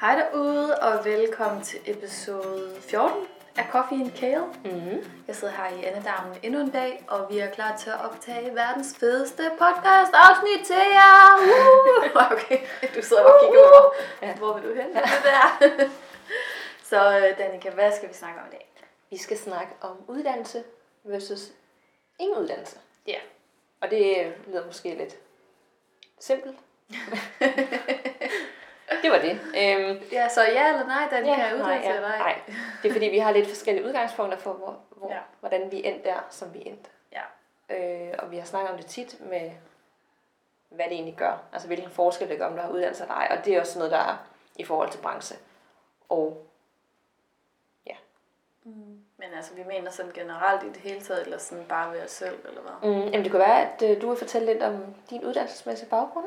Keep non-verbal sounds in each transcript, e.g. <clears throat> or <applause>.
Hej derude, og velkommen til episode 14 af Coffee and Kale. Mm-hmm. Jeg sidder her i Annedarmen endnu en dag, og vi er klar til at optage verdens fedeste podcast afsnit til jer. Uh! <laughs> Okay, du sidder og kigger over. Ja. Hvor vil du hen med det der? <laughs> Så øh, Danika, hvad skal vi snakke om i dag? Vi skal snakke om uddannelse versus ingen uddannelse. Ja. Og det lyder måske lidt simpelt. <laughs> det var det. Øhm, Ja, så ja eller nej, Danika, ja, nej, uddannelse ja, eller nej? nej. Det er fordi, vi har lidt forskellige udgangspunkter for, hvor, hvor, Ja. ja. hvordan vi endte der, som vi endte. Ja. Øh, og vi har snakket om det tit med, hvad det egentlig gør. Altså hvilken forskel det gør, om du har uddannelse eller ej. Og det er også noget, der er i forhold til branche. Og Men altså, vi mener sådan generelt i det hele taget, eller sådan bare ved os selv, eller hvad? Mm, jamen det kan være, at øh, du vil fortælle lidt om din uddannelsesmæssige baggrund,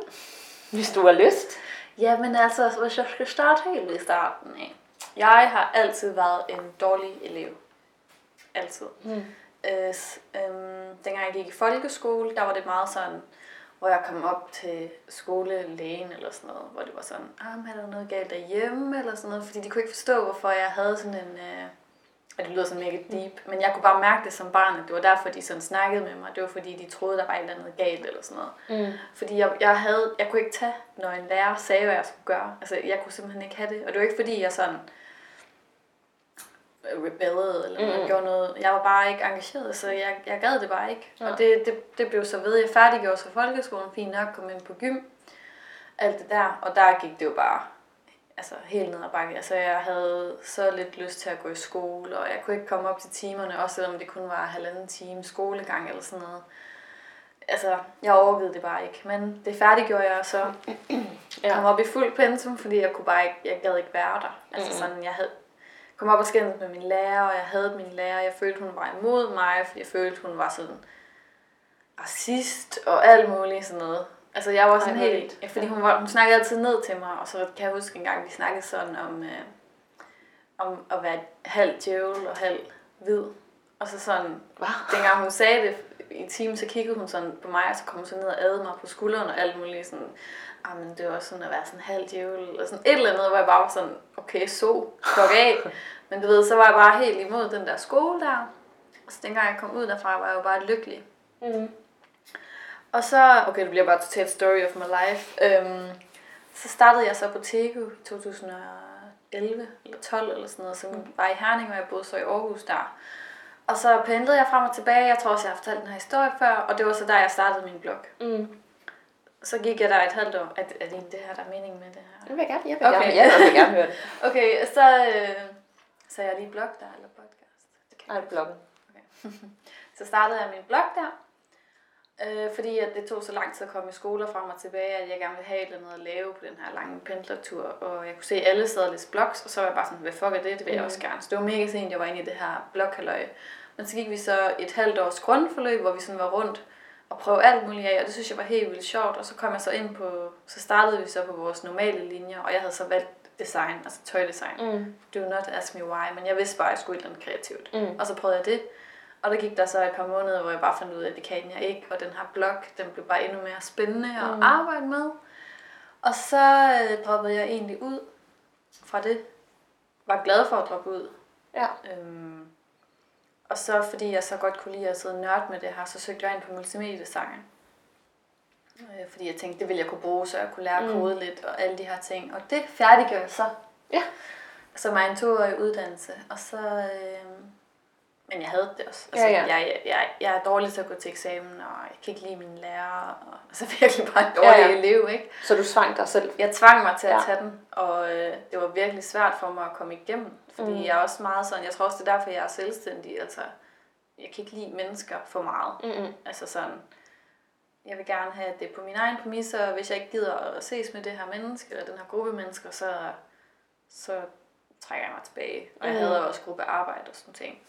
hvis du har lyst. Ja, men altså, hvis jeg skal starte helt i starten af. Jeg har altid været en dårlig elev. Altid. Mm. Øh, øhm, dengang jeg gik i folkeskole, der var det meget sådan, hvor jeg kom op til skolelægen eller sådan noget, hvor det var sådan, ah, men er der noget galt derhjemme eller sådan noget, fordi de kunne ikke forstå, hvorfor jeg havde sådan en, øh, og det lyder sådan mega deep, men jeg kunne bare mærke det som barn, at det var derfor, de sådan snakkede med mig. Det var fordi, de troede, der var et eller andet galt eller sådan noget. Mm. Fordi jeg, jeg, havde, jeg kunne ikke tage, når en lærer sagde, hvad jeg skulle gøre. Altså, jeg kunne simpelthen ikke have det. Og det var ikke fordi, jeg sådan rebellede eller noget, Mm. gjorde noget. Jeg var bare ikke engageret, så jeg, jeg gad det bare ikke. Nej. Og det, det, det blev så ved. Jeg færdiggjorde så folkeskolen, fint nok, kom ind på gym, alt det der. Og der gik det jo bare altså, helt ned ad bakke. Altså, jeg havde så lidt lyst til at gå i skole, og jeg kunne ikke komme op til timerne, også selvom det kun var halvanden time skolegang eller sådan noget. Altså, jeg overvede det bare ikke. Men det færdiggjorde jeg, og så Ja. kom op i fuld pensum, fordi jeg kunne bare ikke, jeg gad ikke være der. Altså sådan, jeg havde kom op og skændes med min lærer, og jeg havde min lærer. Jeg følte, hun var imod mig, fordi jeg følte, hun var sådan racist og alt muligt sådan noget. Altså jeg var sådan Ej, helt, ja, fordi hun, var, hun snakkede altid ned til mig, og så kan jeg huske en gang, vi snakkede sådan om, øh, om at være halv djævel og halv hvid. Og så sådan, Hvad? dengang hun sagde det i timen, så kiggede hun sådan på mig, og så kom hun så ned og adede mig på skulderen og alt muligt sådan, ah, men det var også sådan at være sådan halv djævel, eller sådan et eller andet, hvor jeg bare var sådan, okay, så, klok af. <laughs> Men du ved, så var jeg bare helt imod den der skole der. Og så dengang jeg kom ud derfra, var jeg jo bare lykkelig. Mm. Og så, okay, det bliver bare totalt story of my life. Øhm, så startede jeg så på Tego i 2011 eller 12 eller sådan noget, som var i Herning, og jeg boede så i Aarhus der. Og så pendlede jeg frem og tilbage. Jeg tror også, jeg har fortalt den her historie før, og det var så der, jeg startede min blog. Mm. Så gik jeg der et halvt år. Er, er det egentlig det her, der er meningen med det her? Det vil jeg gerne, jeg vil Okay. gerne, jeg vil gerne høre det. <laughs> Okay, så øh, så jeg lige blog der, eller podcast. Det kan Nej, bloggen. <laughs> Så startede jeg min blog der, øh, fordi at det tog så lang tid at komme i skole og frem og tilbage, at jeg gerne ville have et eller andet at lave på den her lange pendlertur. Og jeg kunne se, alle sad og læste blogs, og så var jeg bare sådan, hvad fuck er det? Det vil jeg Mm. også gerne. Så det var mega sent, jeg var inde i det her bloghaløje. Men så gik vi så et halvt års grundforløb, hvor vi sådan var rundt og prøvede alt muligt af, og det synes jeg var helt vildt sjovt. Og så kom jeg så ind på, så startede vi så på vores normale linjer, og jeg havde så valgt design, altså tøjdesign. Mm. Do not ask me why, men jeg vidste bare, at jeg skulle et eller andet kreativt. Mm. Og så prøvede jeg det. Og der gik der så et par måneder, hvor jeg bare fandt ud af, at det kan jeg ikke. Og den her blog, den blev bare endnu mere spændende at Mm. arbejde med. Og så øh, droppede jeg egentlig ud fra det. Var glad for at droppe ud. Ja. Øhm, og så fordi jeg så godt kunne lide at sidde og nørde med det her, så søgte jeg ind på multimediedesign. Øh, fordi jeg tænkte, det ville jeg kunne bruge, så jeg kunne lære at Mm. kode lidt og alle de her ting. Og det færdiggjorde jeg så. Ja. Så var en toårig uddannelse. Og så... Øh, men jeg havde det også. Altså, Ja, ja. Jeg, jeg, jeg er dårlig til at gå til eksamen, og jeg kan ikke lide mine lærere. Og, <laughs> altså virkelig bare en dårlig Ja, ja. elev, ikke? Så du svang dig selv. Jeg tvang mig til at Ja. tage den, og øh, det var virkelig svært for mig at komme igennem. Fordi Mm. jeg er også meget sådan, jeg tror også, det er derfor, jeg er selvstændig. Altså, jeg kan ikke lide mennesker for meget. Mm-mm. Altså sådan, jeg vil gerne have det på min egen præmisser, og hvis jeg ikke gider at ses med det her menneske, eller den her gruppe mennesker, så, så trækker jeg mig tilbage. Og jeg Mm. havde også gruppearbejde og sådan ting.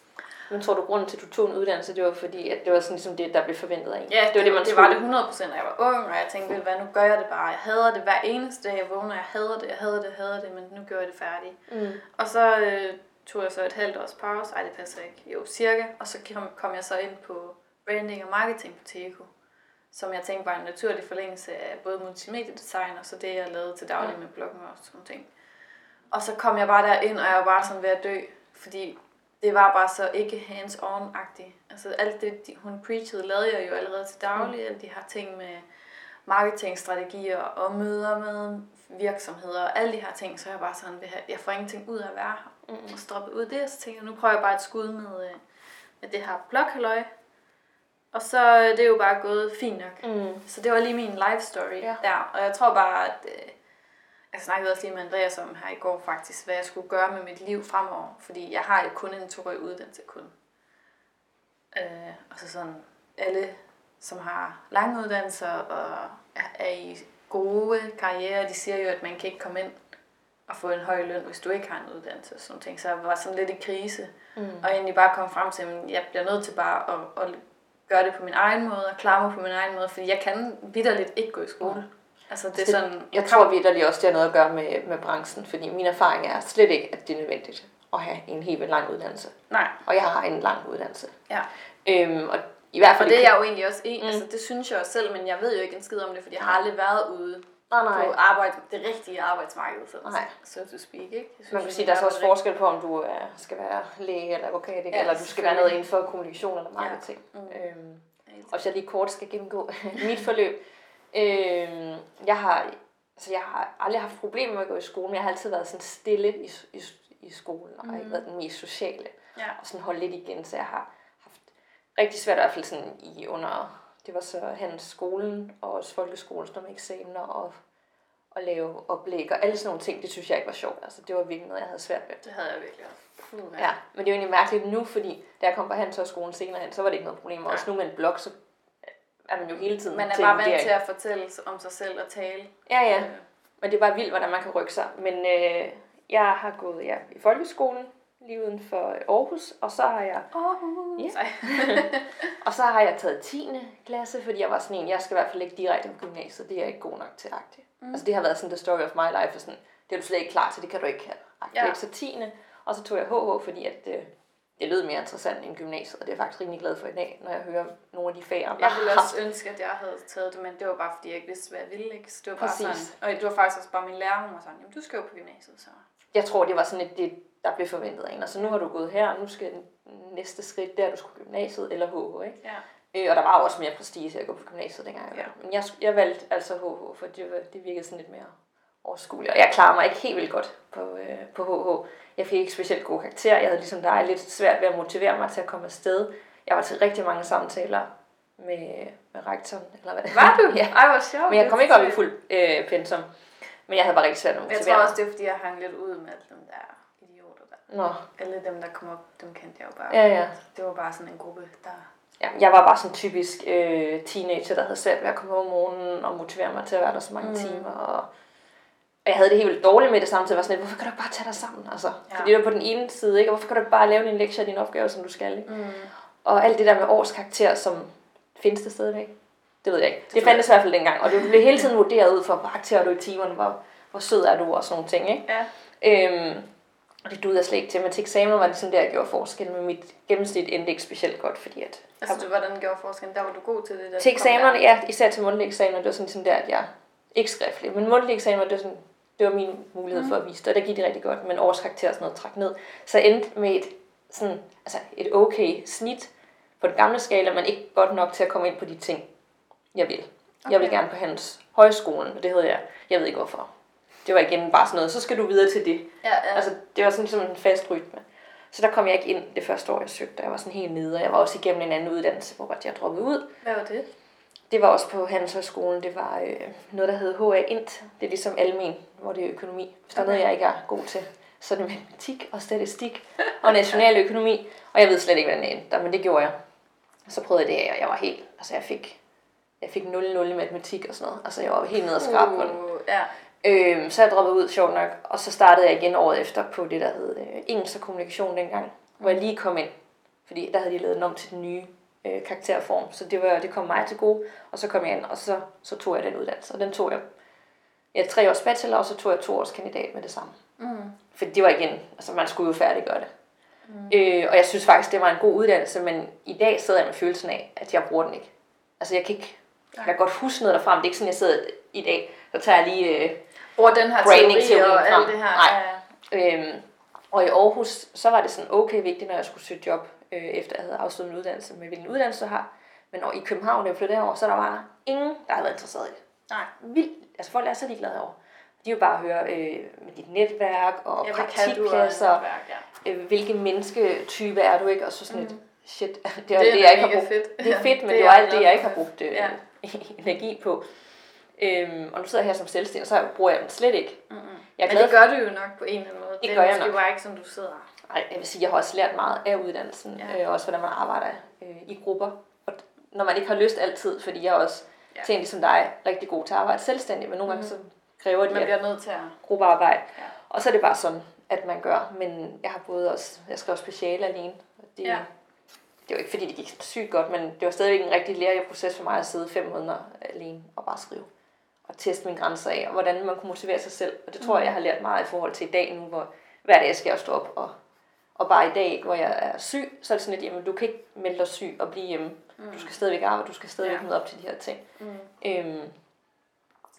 Men tror du, grunden til, at du tog en uddannelse, det var fordi, at det var sådan ligesom det, der blev forventet af en? Ja, det var det, man det var det 100 procent, jeg var ung, og jeg tænkte, hvad, nu gør jeg det bare. Jeg hader det hver eneste dag, jeg vågner. Jeg hader det, jeg hader det, jeg hader det, men nu gør jeg det færdigt. Mm. Og så øh, tog jeg så et halvt års pause. Ej, det passer ikke. Jo, cirka. Og så kom, kom jeg så ind på branding og marketing på Teco. Som jeg tænkte var en naturlig forlængelse af både multimediedesign og så det, jeg lavede til daglig med bloggen og sådan ting. Og så kom jeg bare derind, og jeg var bare sådan ved at dø, fordi det var bare så ikke hands-on-agtigt. Altså alt det, de, hun preachede, lavede jeg jo allerede til daglig, mm. alle de her ting med marketingstrategier og møder med virksomheder og alle de her ting, så er jeg bare sådan, jeg får ingenting ud af at være her. Mm. Og stoppe ud det, så tænker jeg, nu prøver jeg bare et skud med, øh, med det her blokhalløj. Og så øh, det er jo bare gået fint nok. Mm. Så det var lige min life story ja. der. Og jeg tror bare, at øh, jeg snakkede også lige med Andreas om her i går faktisk, hvad jeg skulle gøre med mit liv fremover. Fordi jeg har jo kun en toårig uddannelse kun. Øh, og så sådan, alle som har lange uddannelser og er i gode karriere, de siger jo, at man kan ikke komme ind og få en høj løn, hvis du ikke har en uddannelse. Sådan ting. Så jeg var sådan lidt i krise. Mm. Og egentlig bare kom frem til, at jeg bliver nødt til bare at, at gøre det på min egen måde, og klare mig på min egen måde, fordi jeg kan vidderligt ikke gå i skole. Mm. Altså, det er sådan, jeg, tror vidderligt også, det har noget at gøre med, med branchen, fordi min erfaring er slet ikke, at det er nødvendigt at have en helt lang uddannelse. Nej. Og jeg har en lang uddannelse. Ja. Øhm, og i hvert fald... Og det er jeg jo egentlig også en, mm. altså det synes jeg også selv, men jeg ved jo ikke en skid om det, fordi jeg har aldrig været ude nej, nej. på arbejde, det rigtige arbejdsmarked, så, nej. so to speak. Ikke? Synes, Man kan sige, der er så også forskel på, om du er, skal være læge eller advokat, ikke? Ja, eller du skal være noget inden for kommunikation eller marketing. Ja. Mm. Øhm, og hvis jeg lige kort skal gennemgå <laughs> mit forløb. Øhm, jeg har altså jeg har aldrig haft problemer med at gå i skole, men jeg har altid været sådan stille i, i, i skolen, og mm. ikke været den mest sociale. Ja. Og sådan holdt lidt igen, så jeg har rigtig svært i hvert fald sådan i under, det var så hans skolen og også folkeskolen, sådan med eksamener og, og lave oplæg og alle sådan nogle ting, det synes jeg ikke var sjovt. Altså det var virkelig noget, jeg havde svært ved. Det havde jeg virkelig også. Ja, men det er jo egentlig mærkeligt nu, fordi da jeg kom på hans skolen senere hen, så var det ikke noget problem. Og også nu med en blog, så er man jo hele tiden Man er bare vant til at fortælle om sig selv og tale. Ja, ja. Øh. Men det er bare vildt, hvordan man kan rykke sig. Men øh, jeg har gået ja, i folkeskolen, lige uden for Aarhus, og så har jeg... Aarhus! Ja. <laughs> og så har jeg taget 10. klasse, fordi jeg var sådan en, jeg skal i hvert fald ikke direkte på gymnasiet, det er jeg ikke god nok til agtigt. Mm. Altså det har været sådan the story of my life, og sådan, det er du slet ikke klar til, det kan du ikke have. Ja. Så 10. Og så tog jeg HH, fordi at, øh, det lød mere interessant end gymnasiet, og det er jeg faktisk rigtig glad for i dag, når jeg hører nogle af de fag, jeg Jeg ville også ønske, at jeg havde taget det, men det var bare fordi, jeg ikke vidste, hvad jeg ville. Ikke? Så det var bare Præcis. sådan, og det var faktisk også bare min lærer, hun var sådan, jamen du skal jo på gymnasiet, så. Jeg tror, det var sådan et, det, der blev forventet af en. Altså nu har du gået her, og nu skal næste skridt, der du skulle gymnasiet eller HH, ikke? Ja. Øh, og der var også mere prestige at gå på gymnasiet dengang. Jeg ja. Men jeg, jeg valgte altså HH, for det, det virkede sådan lidt mere overskueligt. Og jeg klarer mig ikke helt vildt godt på, øh, på HH. Jeg fik ikke specielt gode karakterer. Jeg havde ligesom dig lidt svært ved at motivere mig til at komme afsted. Jeg var til rigtig mange samtaler med, med rektoren. Eller hvad var du? <laughs> ja. Ej, hvor sjovt. Men jeg kom ikke op i fuld øh, pensum. Men jeg havde bare rigtig svært at motivere Jeg tror også, det er fordi, jeg hang lidt ud med dem der Nå. Alle dem, der kom op, dem kendte jeg jo bare. Ja, ja. Det var bare sådan en gruppe, der... Ja, jeg var bare sådan typisk øh, teenager, der havde svært ved at komme op om morgenen og motivere mig til at være der så mange mm. timer. Og, og jeg havde det helt vildt dårligt med det samtidig. Var sådan lidt, hvorfor kan du ikke bare tage dig sammen? Altså, ja. Fordi det var på den ene side, ikke? Og hvorfor kan du ikke bare lave din lektie og din opgave, som du skal? Ikke? Mm. Og alt det der med årskarakter, som findes det stadigvæk. Det ved jeg ikke. Det, det fandtes i hvert fald dengang. Og du blev hele tiden vurderet ud for, hvor karakterer du i timerne, hvor, hvor sød er du og sådan nogle ting. Ikke? Ja. Øhm, og det duede jeg slet ikke til, men til eksamen var det sådan der, jeg gjorde forskel med mit gennemsnit endte ikke specielt godt, fordi at... Altså, du, hvordan gjorde forskel? Der var du god til det? Der til eksamenerne, ja, især til mundtlige eksamener, det var sådan, sådan der, at jeg... Ikke skriftligt, men mundtlige eksamener, det var sådan, det var min mulighed mm. for at vise det, og der gik det rigtig godt, men årskarakter og sådan noget trak ned. Så jeg endte med et, sådan, altså et okay snit på den gamle skala, men ikke godt nok til at komme ind på de ting, jeg vil. Okay. Jeg vil gerne på hans højskolen, og det hedder jeg, jeg ved ikke hvorfor det var igen bare sådan noget, så skal du videre til det. Ja, ja. Altså, det var sådan som en fast rytme. Så der kom jeg ikke ind det første år, jeg søgte. Jeg var sådan helt nede, og jeg var også igennem en anden uddannelse, hvor jeg droppede ud. Hvad var det? Det var også på Handelshøjskolen. Det var øh, noget, der hed HA Int. Det er ligesom almen, hvor det er økonomi. Hvis der okay. er noget, jeg ikke er god til, så er det matematik og statistik og nationaløkonomi. Og jeg ved slet ikke, hvordan det endte men det gjorde jeg. Så prøvede jeg det, og jeg var helt... Altså, jeg fik, jeg fik 0-0 i matematik og sådan noget. Altså, jeg var helt nede og skrab uh, på den. Ja. Øh, så jeg droppede ud, sjovt nok, og så startede jeg igen året efter på det, der hed øh, engelsk og kommunikation dengang, hvor jeg lige kom ind, fordi der havde de lavet den om til den nye øh, karakterform, så det, var, det kom mig til gode, og så kom jeg ind, og så, så tog jeg den uddannelse, og den tog jeg ja, tre års bachelor, og så tog jeg to års kandidat med det samme. Mm. For det var igen, altså man skulle jo færdiggøre det. Mm. Øh, og jeg synes faktisk, det var en god uddannelse, men i dag sidder jeg med følelsen af, at jeg bruger den ikke. Altså jeg kan ikke, jeg kan godt huske noget derfra, men det er ikke sådan, jeg sidder i dag, så tager jeg lige øh, bruger den her teori og alt det her. Nej. Øhm, og i Aarhus, så var det sådan okay vigtigt, når jeg skulle søge job, øh, efter jeg havde afsluttet min uddannelse med hvilken uddannelse jeg har. Men og i København, da jeg flyttede derover, så der var ingen, der havde været interesseret i det. Nej. Vildt. Altså folk er så ligeglade over. De vil bare høre øh, med dit netværk og Ja, praktikpladser, netværk, ja. øh, hvilke mennesketype er du, ikke? Og så sådan mm. et, shit, <laughs> det er, Det det, er det jeg ikke har brugt. fedt. Det er fedt, men det, <laughs> Det det er er alt det, jeg ikke har brugt øh, Ja. <laughs> energi på. Øhm, og nu sidder jeg her som selvstændig, så bruger jeg den slet ikke. Mm-hmm. Jeg er Men glad det for, gør du jo nok på en eller anden måde. Det er gør jeg nok. bare ikke, som du sidder. Jeg vil sige, jeg har også lært meget af uddannelsen, Ja. øh, også hvordan man arbejder øh, i grupper. Og når man ikke har lyst altid, fordi jeg er også, Ja. ja. tænkt ligesom dig, rigtig god til at arbejde selvstændigt, men nogle gange så kræver de, Man at bliver nødt til at... gruppearbejde. Ja. Og så er det bare sådan, at man gør. Men jeg har både også, jeg skrev speciale alene. Og det, Ja. det var ikke fordi, det gik sygt godt, men det var stadigvæk en rigtig lærerig proces for mig at sidde fem måneder alene og bare skrive. Og teste mine grænser af, og hvordan man kunne motivere sig selv. Og det tror jeg, jeg har lært meget i forhold til i dag nu, hvor hver dag skal jeg stå op. Og, og bare i dag, hvor jeg er syg, så er det sådan lidt, jamen du kan ikke melde dig syg og blive hjemme. Du skal stadigvæk arbejde, du skal stadigvæk Ja. møde op til de her ting. Mm. Øhm,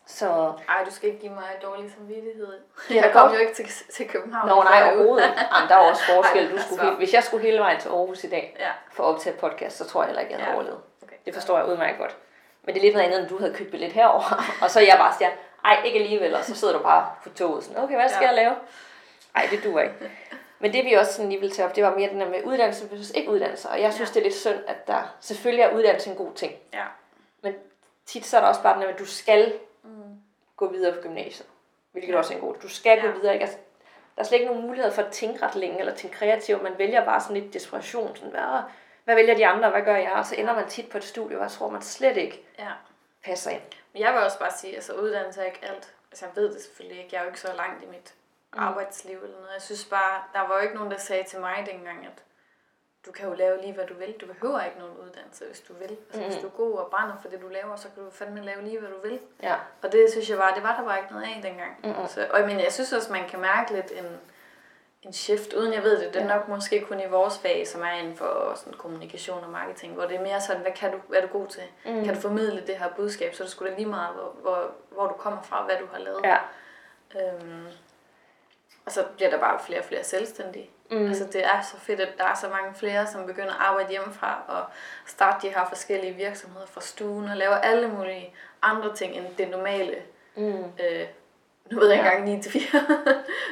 så Ej, du skal ikke give mig dårlig samvittighed. Ja, Jeg kom jo ikke til, til København. Nå nej, overhovedet. Jamen, der er også forskel. Du skulle helt, hvis jeg skulle hele vejen til Aarhus i dag Ja, for at optage podcast, så tror jeg heller ikke, jeg havde Ja. overlevet. okay. Det forstår jeg udmærket godt. Men det er lidt noget andet, end du havde købt billet herover. og så er jeg bare siger, ej, ikke alligevel. Og så sidder du bare på toget sådan, okay, hvad skal Ja. jeg lave? Ej, det duer ikke. Men det vi også sådan lige ville tage op, det var mere den der med uddannelse versus ikke uddannelse. Og jeg synes, Ja. det er lidt synd, at der selvfølgelig er uddannelse en god ting. Ja. Men tit så er der også bare den der med, at du skal Mm. gå videre på gymnasiet. Hvilket Ja. også er en god. Du skal Ja. gå videre. Ikke? Altså, der er slet ikke nogen mulighed for at tænke ret længe, eller tænke kreativt. Man vælger bare sådan lidt desperation. Sådan, hvad, hvad vælger de andre, hvad gør jeg? Og så ender man tit på et studie, hvor jeg tror, man slet ikke Ja. passer ind. Men jeg vil også bare sige, altså uddannelse er ikke alt. Altså jeg ved det selvfølgelig ikke. Jeg er jo ikke så langt i mit. Arbejdsliv eller noget. Jeg synes bare, der var jo ikke nogen, der sagde til mig dengang, at du kan jo lave lige, hvad du vil. Du behøver ikke nogen uddannelse, hvis du vil. Altså Mm. hvis du er god og brænder for det, du laver, så kan du fandme lave lige, hvad du vil. Ja. Og det synes jeg bare, det var der bare ikke noget af dengang. Mm-mm. Så, og jeg, mener, jeg synes også, man kan mærke lidt en, en shift, uden jeg ved det. Det er Ja. nok måske kun i vores fag, som er inden for sådan, kommunikation og marketing, hvor det er mere sådan, hvad, kan du, hvad er du god til? Mm. Kan du formidle det her budskab, så er det sgu da lige meget, hvor, hvor, hvor du kommer fra, og hvad du har lavet. Ja. Øhm, og så bliver der bare flere og flere selvstændige. Mm. Mm. Altså det er så fedt, at der er så mange flere, som begynder at arbejde hjemmefra og starte de her forskellige virksomheder fra stuen og lave alle mulige andre ting end det normale. Mm. Øh, nu ved jeg ikke Ja. engang 9 til 4,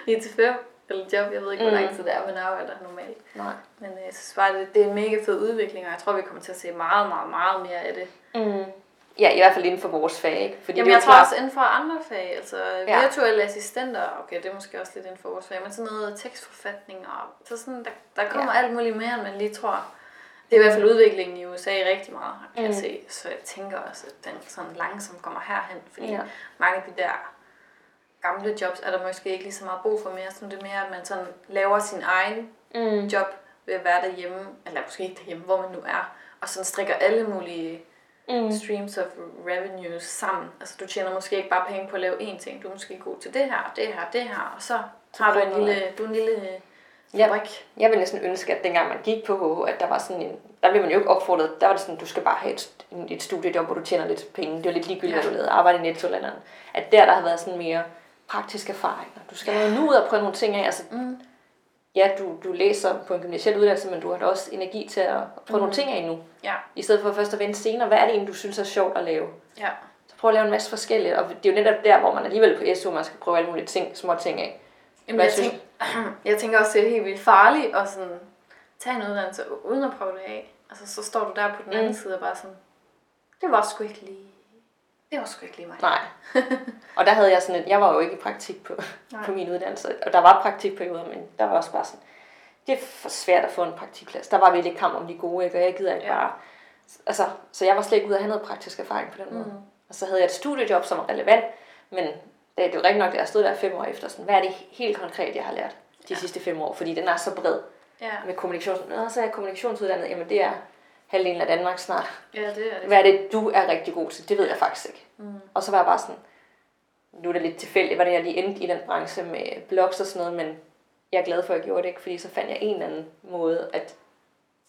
9 <laughs> til 5 eller job. Jeg ved ikke, hvor Mm. lang tid det er, man arbejder normalt. Nej. Men øh, jeg synes bare, det, det er en mega fed udvikling, og jeg tror, vi kommer til at se meget, meget, meget mere af det. Mm. Ja, i hvert fald inden for vores fag, ikke? Fordi Jamen, det jeg tror klart, også inden for andre fag, altså Ja. virtuelle assistenter, okay, det er måske også lidt inden for vores fag, men sådan noget tekstforfatning, og så sådan, der, der kommer ja. alt muligt mere, end man lige tror. Det er i hvert fald udviklingen i USA rigtig meget, kan mm. jeg se. Så jeg tænker også, at den sådan langsomt kommer herhen, fordi Ja. mange af de der gamle jobs er der måske ikke lige så meget brug for mere. Så det er mere, at man sådan laver sin egen mm. job ved at være derhjemme, eller måske ikke derhjemme, hvor man nu er, og sådan strikker alle mulige Mm. streams of revenues sammen. Altså du tjener måske ikke bare penge på at lave én ting, du er måske god til det her, det her, det her, og så har du en lille, du en lille Ja. fabrik. Jeg ville næsten ønske, at dengang man gik på HH, at der var sådan en... Der blev man jo ikke opfordret. Der var det sådan, du skal bare have et, et studiejob, hvor du tjener lidt penge. Det var lidt ligegyldigt, Ja. hvad du lavede. Arbejde i Netto eller andet. At der, der har været sådan mere praktisk erfaring. Du skal noget nu ud og prøve nogle ting af. Altså, Mm. Ja, du, du læser på en gymnasiel uddannelse, men du har da også energi til at prøve mm. nogle ting af nu. Ja, I stedet for først at vente senere, hvad er det egentlig, du synes er sjovt at lave? ja. Så prøv at lave en masse forskellige. Og det er jo netop der, hvor man alligevel på SU, man skal prøve alle mulige ting, små ting af. Jamen, Hvad jeg, synes- tænk, <clears throat> jeg tænker også, det er helt vildt farligt at sådan, tage en uddannelse uden at prøve det af. Altså, så står du der på den anden Mm. side og bare sådan, det var sgu ikke lige, det var sgu ikke lige mig. Nej. <laughs> og der havde jeg sådan et, jeg var jo ikke i praktik på, Nej. på min uddannelse, og der var praktikperioder, men der var også bare sådan, det er for svært at få en praktikplads. Der var virkelig kamp om de gode, ikke? og jeg gider ikke Ja. bare. Altså, så jeg var slet ikke ude at have noget praktisk erfaring på den måde. Mm. Og så havde jeg et studiejob, som var relevant, men det er jo rigtig nok, at jeg stod der fem år efter, sådan, hvad er det helt konkret, jeg har lært de Ja. sidste fem år, fordi den er så bred Ja, med kommunikation. Nå, så er jeg kommunikationsuddannet, jamen det er halvdelen af Danmark snart. ja, det er det. Hvad er det, du er rigtig god til? Det ved jeg faktisk ikke. Mm. Og så var jeg bare sådan, nu er det lidt tilfældigt, hvordan jeg lige endte i den branche med blogs og sådan noget, men jeg er glad for, at jeg gjorde det, ikke? fordi så fandt jeg en eller anden måde at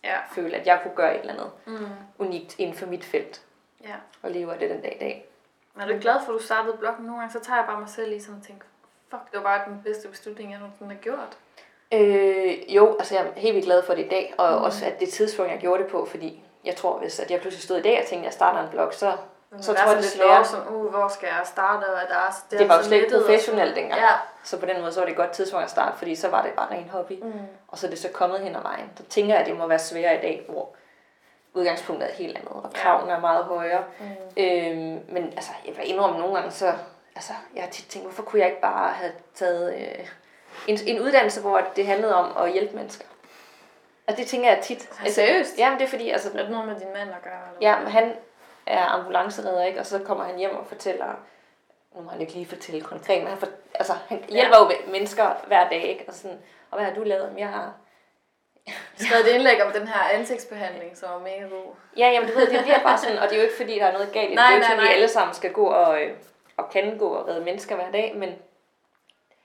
Ja. føle, at jeg kunne gøre et eller andet Mm. unikt inden for mit felt, ja. og leve af det den dag i dag. Men er du glad for, at du startede bloggen nogle gange? Så tager jeg bare mig selv i sådan og tænker, Fuck, det var bare den bedste beslutning, jeg nogensinde har gjort. Øh, jo, altså jeg er helt vildt glad for det i dag, og mm. også at det tidspunkt, jeg gjorde det på, fordi jeg tror, hvis at jeg pludselig stod i dag og tænkte, at jeg starter en blog, så, Men så der tror jeg desværre, sådan, uh, hvor skal jeg starte, og der er, det, det var jo slet ikke professionelt dengang. Ja. Så på den måde, så var det et godt tidspunkt at starte, fordi så var det bare ren hobby. Mm. Og så er det så kommet hen ad vejen. Så tænker jeg, at det må være sværere i dag, hvor udgangspunktet er helt andet, og Ja. kravene er meget højere. Mm. Øhm, men altså, jeg vil indrømme nogle gange, så altså, jeg har tit tænkt, hvorfor kunne jeg ikke bare have taget øh, en, en uddannelse, hvor det handlede om at hjælpe mennesker. Altså det tænker jeg tit. Altså, seriøst? Jamen det er fordi, altså, Er det noget med din mand at gøre? Eller ja, men han er ambulanceredder, ikke? Og så kommer han hjem og fortæller, nu må han ikke lige fortælle konkret, men han, for, altså, han hjælper jo mennesker hver dag, ikke? Og, sådan, og hvad har du lavet? Jamen, jeg har skrevet et indlæg om den her ansigtsbehandling, som var mega god. Ja, jamen du ved, det bliver bare sådan, og det er jo ikke fordi, der er noget galt i det. Nej, det er jo ikke fordi, nej. alle sammen skal gå og, øh, og kan gå og redde mennesker hver dag, men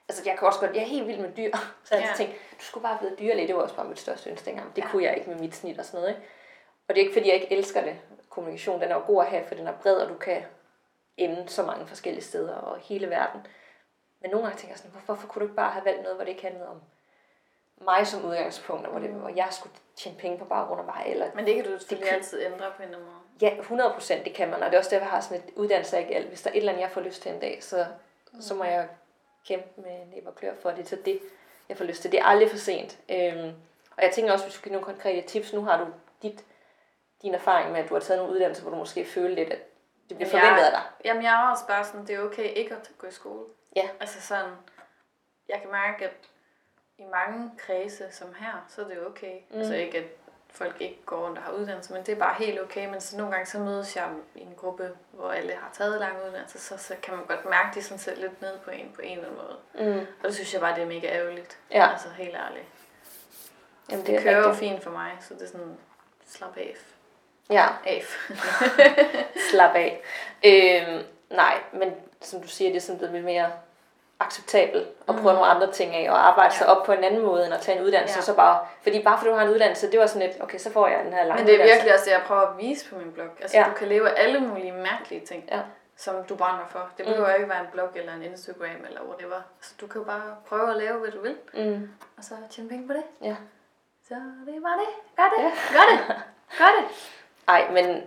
altså, jeg kan også godt, jeg er helt vild med dyr, <laughs> så jeg Ja. tænkte, du skulle bare blive dyrlæge, det var også bare mit største ønske dengang. Det Ja. kunne jeg ikke med mit snit og sådan noget, ikke? Og det er ikke fordi, jeg ikke elsker det. Kommunikation, den er jo god at have, for den er bred, og du kan ende så mange forskellige steder og hele verden. Men nogle gange tænker jeg sådan, hvorfor, hvorfor kunne du ikke bare have valgt noget, hvor det ikke handlede om mig som udgangspunkt, og hvor, det, hvor jeg skulle tjene penge på baggrund af mig, eller Men det kan du selvfølgelig kan- altid ændre på en eller anden måde. Ja, 100 procent, det kan man, og det er også derfor, jeg har sådan et uddannelse af ikke alt. Hvis der er et eller andet, jeg får lyst til en dag, så, så må jeg kæmpe med næb og klør for det, så det, jeg får lyst til. Det er aldrig for sent. Øhm, og jeg tænker også, hvis du kan give nogle konkrete tips, nu har du dit, din erfaring med, at du har taget nogle uddannelser, hvor du måske føler lidt, at det bliver forventet af dig. Jamen, jeg er også bare sådan, det er okay ikke at gå i skole. Ja. Altså sådan, jeg kan mærke, at i mange kredse som her, så er det okay. Mm. Altså ikke, at folk ikke går rundt og har uddannelse, men det er bare helt okay. Men så nogle gange så mødes jeg i en gruppe, hvor alle har taget lang uddannelse, så, så kan man godt mærke, at de sådan ser lidt ned på en på en eller anden måde. Mm. Og det synes jeg bare, det er mega ærgerligt. Ja. Altså helt ærligt. Jamen, Det, det kører jo rigtigt. fint for mig, så det er sådan, slap af. Ja, af. <laughs> slap af. Øhm, nej, men som du siger, det er sådan blevet lidt mere acceptabelt at prøve nogle andre ting af, og arbejde Ja. sig op på en anden måde, end at tage en uddannelse, Ja. så bare, fordi bare fordi du har en uddannelse, det var sådan lidt, okay, så får jeg den her lange Men det er uddannelse. virkelig også det, jeg prøver at vise på min blog. Altså, ja. Du kan leve af alle mulige mærkelige ting, Ja. som du brænder for. Det behøver ikke være en blog eller en Instagram eller whatever. Altså, du kan jo bare prøve at lave, hvad du vil, Mm, og så tjene penge på det. ja. Så det er bare det. Gør det. Ja. Gør det. <laughs> Gør det. Ej, men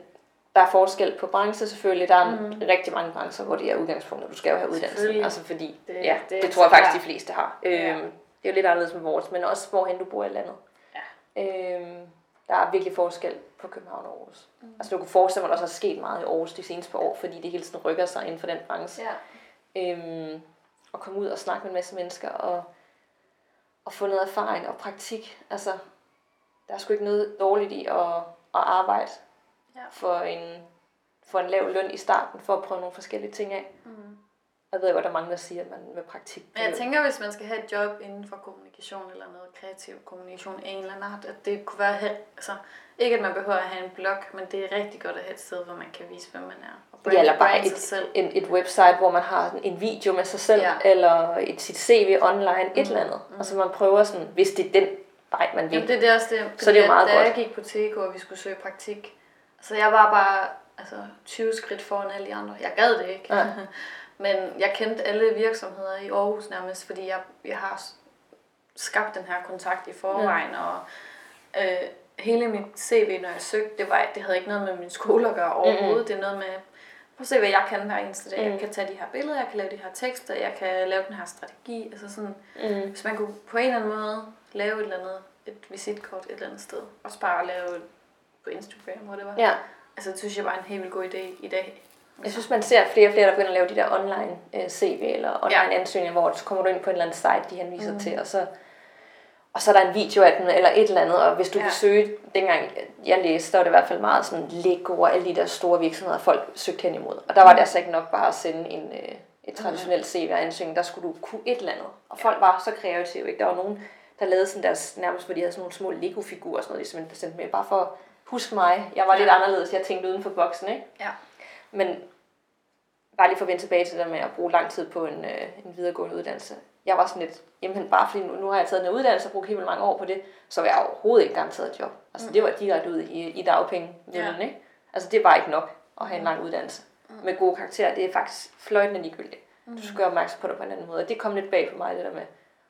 der er forskel på brancher selvfølgelig. Der er mm. rigtig mange brancher, hvor det er udgangspunktet. Du skal jo have uddannelse. Altså fordi, Det- ja, det det, tror jeg faktisk, de fleste har. Ja. Øhm, det er jo lidt anderledes med vores, men også hvorhen du bor i landet. Ja. Øhm, der er virkelig forskel på København og Aarhus. Mm. Altså du kunne forestille mig, at der også er sket meget i Aarhus de seneste par år, fordi det hele tiden rykker sig inden for den branche. Ja. Øhm, og komme ud og snakke med en masse mennesker og, og få noget erfaring og praktik. Altså, der er sgu ikke noget dårligt i at, at arbejde Ja. for, en, for en lav løn i starten, for at prøve nogle forskellige ting af. Mm. Jeg ved godt, der er mange, der siger, at man med praktik... Men jeg tænker, hvis man skal have et job inden for kommunikation eller noget kreativ kommunikation af en eller anden art, at det kunne være, altså, ikke at man behøver at have en blog, men det er rigtig godt at have et sted, hvor man kan vise, hvem man er. Og Ja, eller bare et, sig selv. en, et website, hvor man har en video med sig selv, Ja. eller et, sit CV online, et eller andet. mm. Altså man prøver sådan, hvis det er den vej, man vil. Jamen, det er det også det. Så det er jo meget da godt. jeg gik på TK, og vi skulle søge praktik, så jeg var bare altså, 20 skridt foran alle de andre. Jeg gad det ikke. Ja. <laughs> Men jeg kendte alle virksomheder i Aarhus nærmest, fordi jeg, jeg har skabt den her kontakt i forvejen, ja. og øh, hele mit CV, når jeg søgte, det, var, det havde ikke noget med min skole at gøre overhovedet. Mm-hmm. Det er noget med, prøv at se, hvad jeg kan hver eneste dag. Mm. Jeg kan tage de her billeder, jeg kan lave de her tekster, jeg kan lave den her strategi. Altså sådan, Mm. hvis man kunne på en eller anden måde lave et eller andet, et visitkort et eller andet sted, og bare lave på Instagram, hvor det var. Ja. Altså, det synes jeg var en helt vildt god idé i dag. Jeg synes, man ser flere og flere, der begynder at lave de der online øh, CV eller online Ja. ansøgninger, hvor så kommer du ind på en eller anden site, de henviser mm. til, og så, og så er der en video af den, eller et eller andet, og hvis du Ja. ja. vil søge, dengang jeg læste, der var det i hvert fald meget sådan Lego og alle de der store virksomheder, folk søgte hen imod. Og der var det altså ikke nok bare at sende en, øh, et traditionelt CV og ansøgning, der skulle du kunne et eller andet. Og folk var så kreative, ikke? Der var nogen, der lavede sådan deres, nærmest hvor de havde sådan nogle små Lego-figurer og sådan noget, de simpelthen sendte med, bare for at huske mig. Jeg var Ja. lidt anderledes, jeg tænkte uden for boksen, ikke? Ja. Men bare lige for at vende tilbage til det der med at bruge lang tid på en, øh, en videregående uddannelse. Jeg var sådan lidt, jamen bare fordi nu, nu har jeg taget en uddannelse og brugt helt mange år på det, så var jeg overhovedet ikke garanteret et job. Altså mm. det var direkte ud i, i dagpenge, Ja. ikke? Altså det er bare ikke nok at have en lang uddannelse. Mm. Med gode karakterer, det er faktisk fløjtende ligegyldigt. Mm. Mm. Du skal gøre opmærksom på det på en anden måde. Og det kom lidt bag på mig, det der med,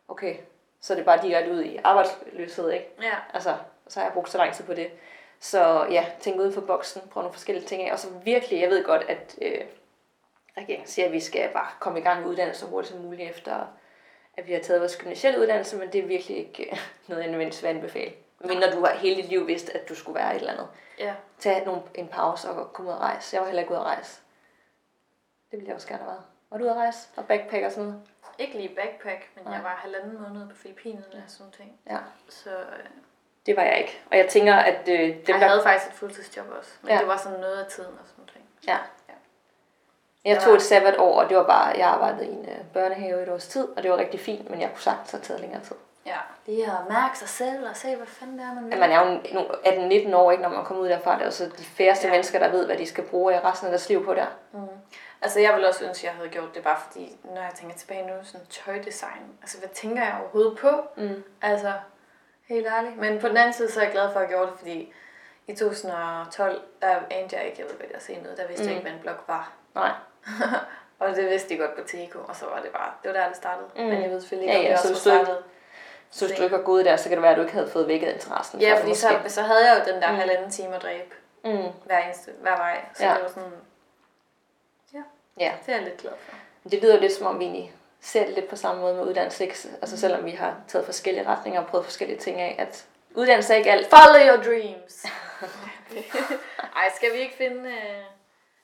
okay, så er det bare direkte ud i arbejdsløshed, ikke? Ja. Altså, så har jeg brugt så lang tid på det. Så ja, tænk ud for boksen, prøv nogle forskellige ting af. Og så virkelig, jeg ved godt, at øh, regeringen siger, at vi skal bare komme i gang med uddannelse så hurtigt som muligt efter, at vi har taget vores gymnasielle uddannelse, men det er virkelig ikke øh, noget, jeg nødvendigvis vil anbefale. Men når du har hele dit liv vidst, at du skulle være et eller andet. Ja. Tag nogle, en pause og komme ud og rejse. Jeg var heller ikke ude at rejse. Det ville jeg også gerne have været. Var du ude at rejse og backpack og sådan noget? Ikke lige backpack, men Nej. jeg var halvanden måned på Filippinerne og sådan ting. Ja. Så øh, Det var jeg ikke. Og jeg tænker, at øh, dem, jeg der... havde faktisk et fuldtidsjob også. Men Ja. det var sådan noget af tiden og sådan nogle ting. Ja. Ja. Jeg tog et sabbatår, og det var bare, jeg arbejdede i en øh, børnehave et års tid, og det var rigtig fint, men jeg kunne sagtens have taget længere tid. Ja. Lige at mærke sig selv og se, hvad fanden det er, man vil. At man er jo nogle 18-19 år, ikke, når man kommer ud derfra. Det er jo så de færreste ja. Mennesker, der ved, hvad de skal bruge resten af deres liv på der. Mm. Altså, jeg ville også ønske, at jeg havde gjort det, bare fordi, når jeg tænker tilbage nu, sådan tøjdesign. Altså, hvad tænker jeg overhovedet på? Mm. Altså, helt ærligt. Men på den anden side, så er jeg glad for, at jeg gjorde det, fordi i 2012, der anede jeg ikke, jeg ved godt, jeg ser noget, der vidste mm. jeg ikke, hvad en blog var. Nej. <laughs> og det vidste de godt på Teko, og så var det bare, det var der, det startede. Mm. Mm. Men jeg ved selvfølgelig Ja, ikke, om ja, det så også startet. Så hvis du ikke var gået der, så kan det være, at du ikke havde fået vækket interessen. Ja, for det fordi så, så havde jeg jo den der Mm. mm. halvanden time at dræbe Mm. hver, eneste, hver vej. Så Ja. ja. det var sådan, Ja, det er jeg lidt glad for. det lyder lidt som om, vi egentlig ser det lidt på samme måde med uddannelse. ikke? Altså selvom vi har taget forskellige retninger og prøvet forskellige ting af, at uddannelse er ikke alt. Follow your dreams. <laughs> Ej, skal vi ikke finde, øh,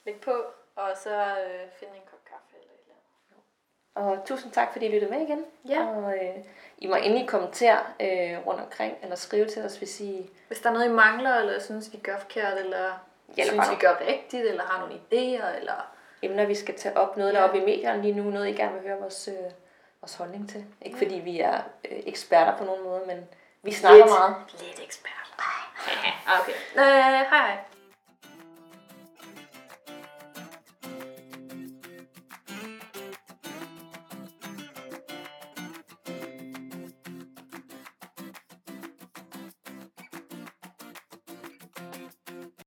lægge på, og så øh, finde en kop kaffe eller et eller andet? Og tusind tak, fordi I lyttede med igen. Ja. Og øh, I må endelig kommentere øh, rundt omkring, eller skrive til os, hvis I... Hvis der er noget, I mangler, eller synes, vi gør forkert, eller Ja, eller synes, bare- vi gør rigtigt, eller har nogle idéer, eller... emner, vi skal tage op. Noget, der er oppe i medierne lige nu. Noget, I gerne vil høre vores, øh, vores holdning til. Ikke fordi vi er øh, eksperter på nogen måde, men vi snakker Lidt. meget. Lidt ekspert. Ah, <laughs> okay. Øh, hej hej.